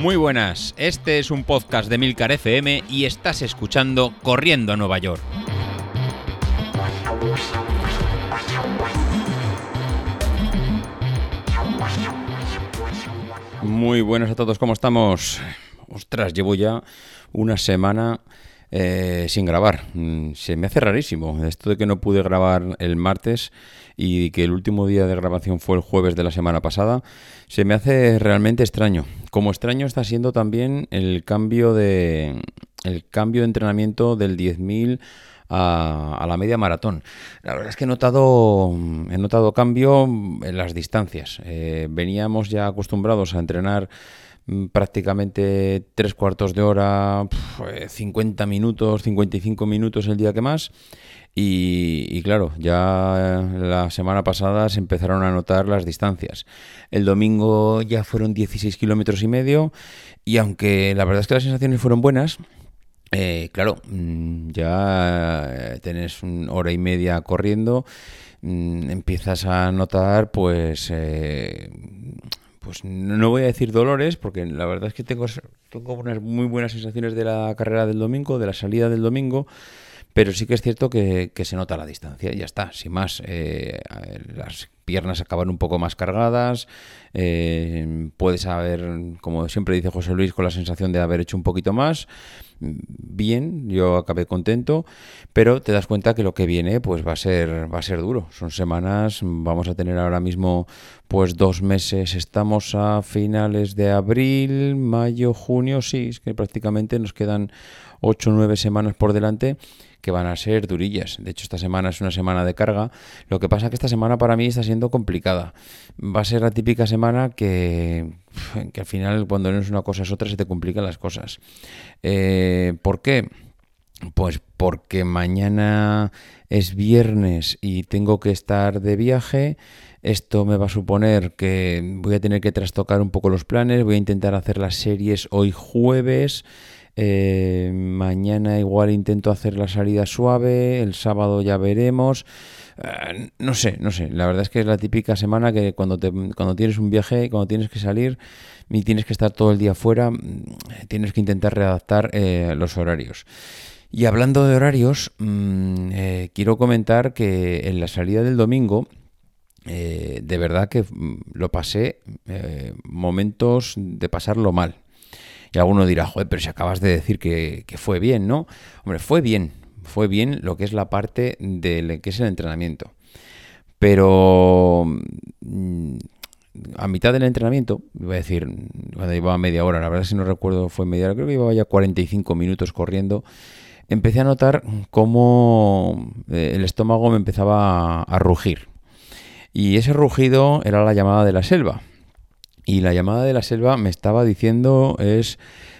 Muy buenas, este es un podcast de Milcar FM y estás escuchando Corriendo a Nueva York. Muy buenas a todos, ¿cómo estamos? Ostras, llevo ya una semana eh, sin grabar. Mm, se me hace rarísimo esto de que no pude grabar el martes y que el último día de grabación fue el jueves de la semana pasada. Se me hace realmente extraño. Como extraño está siendo también el cambio de el cambio de entrenamiento del 10.000 a, la media maratón. La verdad es que he notado, he notado cambio en las distancias. Eh, veníamos ya acostumbrados a entrenar prácticamente tres cuartos de hora, 50 minutos, 55 minutos el día que más. Y, claro, ya la semana pasada se empezaron a notar las distancias. El domingo ya fueron 16 kilómetros y medio y aunque la verdad es que las sensaciones fueron buenas, eh, claro, mm, ya tenés una hora y media corriendo, mm, empiezas a notar pues eh, pues no voy a decir dolores, porque la verdad es que tengo, tengo unas muy buenas sensaciones de la carrera del domingo, de la salida del domingo, pero sí que es cierto que, se nota la distancia, ya está, sin más. Eh, las piernas acaban un poco más cargadas, eh, puedes haber, como siempre dice José Luis, con la sensación de haber hecho un poquito más. Bien, yo acabé contento, pero te das cuenta que lo que viene pues va a ser va a ser duro. Son semanas, vamos a tener ahora mismo pues dos meses, estamos a finales de abril, mayo, junio, sí, es que prácticamente nos quedan ocho o nueve semanas por delante que van a ser durillas. De hecho, esta semana es una semana de carga. Lo que pasa es que esta semana para mí está siendo complicada. Va a ser la típica semana que, que al final cuando no es una cosa es otra se te complican las cosas. Eh, ¿Por qué? Pues porque mañana es viernes y tengo que estar de viaje. Esto me va a suponer que voy a tener que trastocar un poco los planes. Voy a intentar hacer las series hoy jueves. Eh, mañana igual intento hacer la salida suave, el sábado ya veremos. Eh, no sé, no sé. La verdad es que es la típica semana que cuando, te, cuando tienes un viaje, cuando tienes que salir y tienes que estar todo el día fuera, mm, tienes que intentar readaptar eh, los horarios. Y hablando de horarios, mm, quiero comentar que en la salida del domingo, de verdad que mm, lo pasé momentos de pasarlo mal. Y alguno dirá, joder, pero si acabas de decir que, fue bien, ¿no? Hombre, fue bien, fue bien lo que es la parte de que es el entrenamiento. Pero mm, a mitad del entrenamiento, iba a decir, cuando llevaba media hora, la verdad si no recuerdo fue media hora, creo que llevaba ya 45 minutos corriendo, empecé a notar cómo eh, el estómago me empezaba a rugir. Y ese rugido era la llamada de la selva. Y la llamada de la selva me estaba diciendo es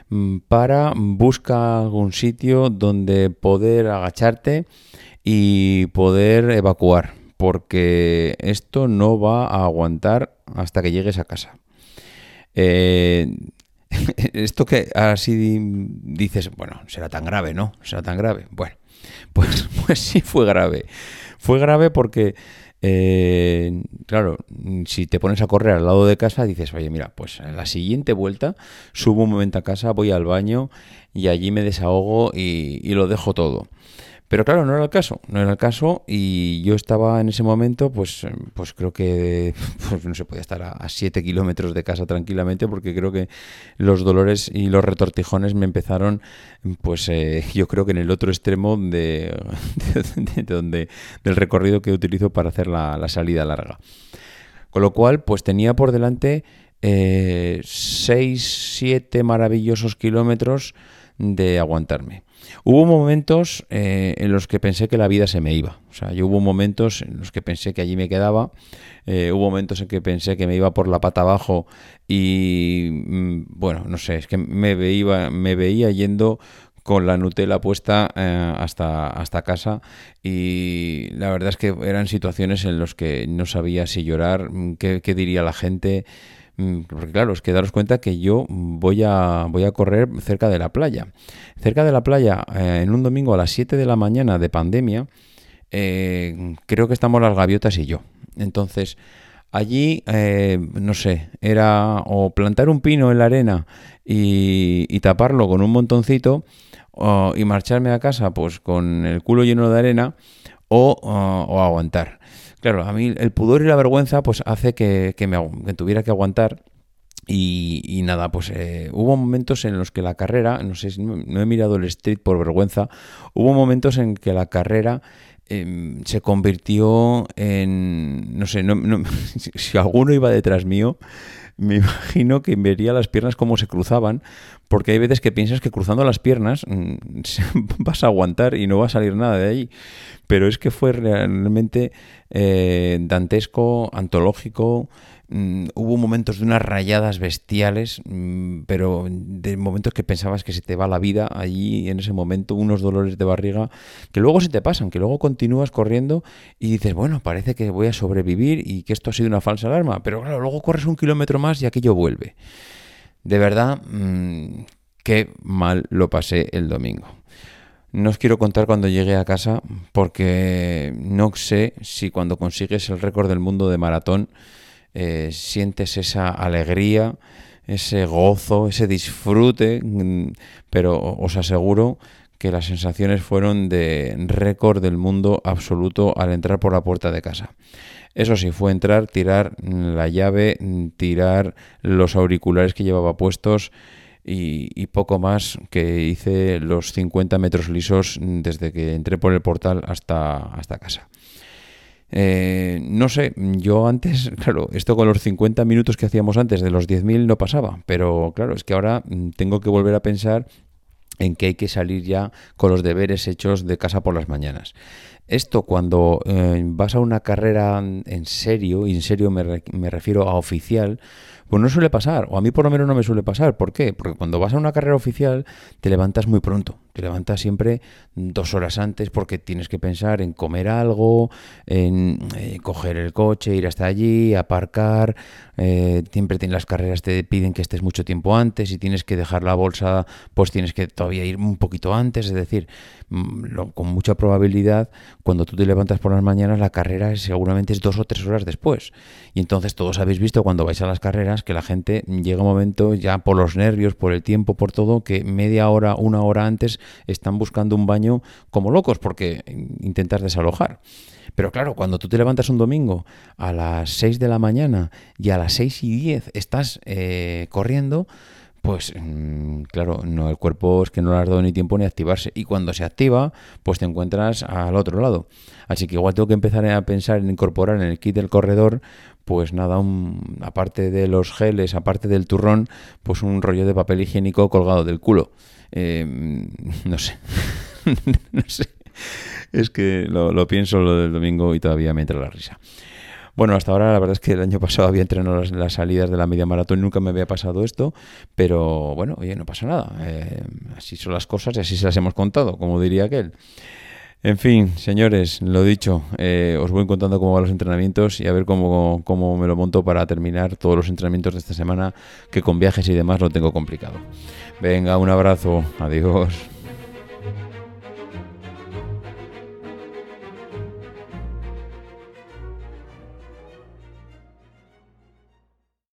mm, para busca algún sitio donde poder agacharte y poder evacuar, porque esto no va a aguantar hasta que llegues a casa. Eh, esto que así dices, bueno, será tan grave, ¿no? Será tan grave. Bueno, pues, pues sí fue grave. Fue grave porque eh, claro, si te pones a correr al lado de casa, dices, oye, mira, pues en la siguiente vuelta subo un momento a casa, voy al baño y allí me desahogo y, y lo dejo todo. Pero claro, no era el caso, no era el caso y yo estaba en ese momento, pues, pues creo que pues no se podía estar a 7 kilómetros de casa tranquilamente porque creo que los dolores y los retortijones me empezaron, pues eh, yo creo que en el otro extremo de, donde, del recorrido que utilizo para hacer la, salida larga. Con lo cual, pues tenía por delante 6, eh, 7 maravillosos kilómetros de aguantarme. Hubo momentos eh, en los que pensé que la vida se me iba. O sea, yo hubo momentos en los que pensé que allí me quedaba. Eh, hubo momentos en que pensé que me iba por la pata abajo y, mm, bueno, no sé, es que me veía, me veía yendo con la Nutella puesta eh, hasta, hasta casa y la verdad es que eran situaciones en las que no sabía si llorar, mm, qué, qué diría la gente. Mm, porque claro, es que daros cuenta que yo voy a, voy a correr cerca de la playa. Cerca de la playa, eh, en un domingo a las 7 de la mañana de pandemia, eh, creo que estamos las gaviotas y yo. Entonces, Allí, eh, no sé, era o plantar un pino en la arena y, taparlo con un montoncito y marcharme a casa pues con el culo lleno de arena o aguantar. Claro, a mí el pudor y la vergüenza pues hace que, que me, tuviera que aguantar. Y, nada, pues eh, hubo momentos en los que la carrera, no sé, no, he mirado el street por vergüenza, hubo momentos en que la carrera em, se convirtió en, no sé, si alguno iba detrás mío, me imagino que vería las piernas como se cruzaban, porque hay veces que piensas que cruzando las piernas mm, vas a aguantar y no va a salir nada de ahí. Pero es que fue realmente eh, dantesco, antológico. Mm, hubo momentos de unas rayadas bestiales, mm, pero de momentos que pensabas que se te va la vida allí en ese momento, unos dolores de barriga que luego se te pasan, que luego continúas corriendo y dices, bueno, parece que voy a sobrevivir y que esto ha sido una falsa alarma, pero claro, luego corres un kilómetro más y aquello vuelve. De verdad, mm, qué mal lo pasé el domingo. No os quiero contar cuando llegué a casa porque no sé si cuando consigues el récord del mundo de maratón eh, sientes esa alegría, ese gozo, ese disfrute, mm, pero os aseguro que las sensaciones fueron de récord del mundo absoluto al entrar por la puerta de casa. Eso sí, fue entrar, tirar la llave, tirar los auriculares que llevaba puestos y, poco más que hice los 50 metros lisos desde que entré por el portal hasta, hasta casa. Eh, no sé, yo antes, claro, esto con los 50 minutos que hacíamos antes de los 10.000 no pasaba, pero claro, es que ahora mm, tengo que volver a pensar en que hay que salir ya con los deberes hechos de casa por las mañanas. Esto cuando eh, vas a una carrera en serio, y en serio me, me refiero a oficial, pues no suele pasar, o a mí por lo menos no me suele pasar. ¿Por qué? Porque cuando vas a una carrera oficial te levantas muy pronto, te levantas siempre dos horas antes porque tienes que pensar en comer algo, en eh, coger el coche, ir hasta allí, aparcar. Eh, siempre en las carreras te piden que estés mucho tiempo antes y tienes que dejar la bolsa, pues tienes que todavía ir un poquito antes. Es decir, mm, con mucha probabilidad, cuando tú te levantas por las mañanas, la carrera seguramente es dos o tres horas después. Y entonces todos habéis visto cuando vais a las carreras que la gente llega un momento ya por los nervios, por el tiempo, por todo, que media hora, una hora antes están buscando un baño como locos porque intentas desalojar. Pero claro, cuando tú te levantas un domingo a las 6 de la mañana y a las 6 y 10 estás eh, corriendo, pues mm, claro, no, el cuerpo es que no le has dado ni tiempo ni activarse. Y cuando se activa, pues te encuentras al otro lado. Así que igual tengo que empezar a pensar en incorporar en el kit del corredor, pues nada, un, aparte de los geles, aparte del turrón, pues un rollo de papel higiénico colgado del culo. Eh, no sé, no sé. Es que lo, lo pienso lo del domingo y todavía me entra la risa. Bueno, hasta ahora la verdad es que el año pasado había entrenado las, salidas de la media maratón y nunca me había pasado esto, pero bueno, oye, no pasa nada. Eh, así son las cosas y así se las hemos contado, como diría aquel. En fin, señores, lo dicho, eh, os voy contando cómo van los entrenamientos y a ver cómo, cómo me lo monto para terminar todos los entrenamientos de esta semana, que con viajes y demás lo tengo complicado. Venga, un abrazo, adiós.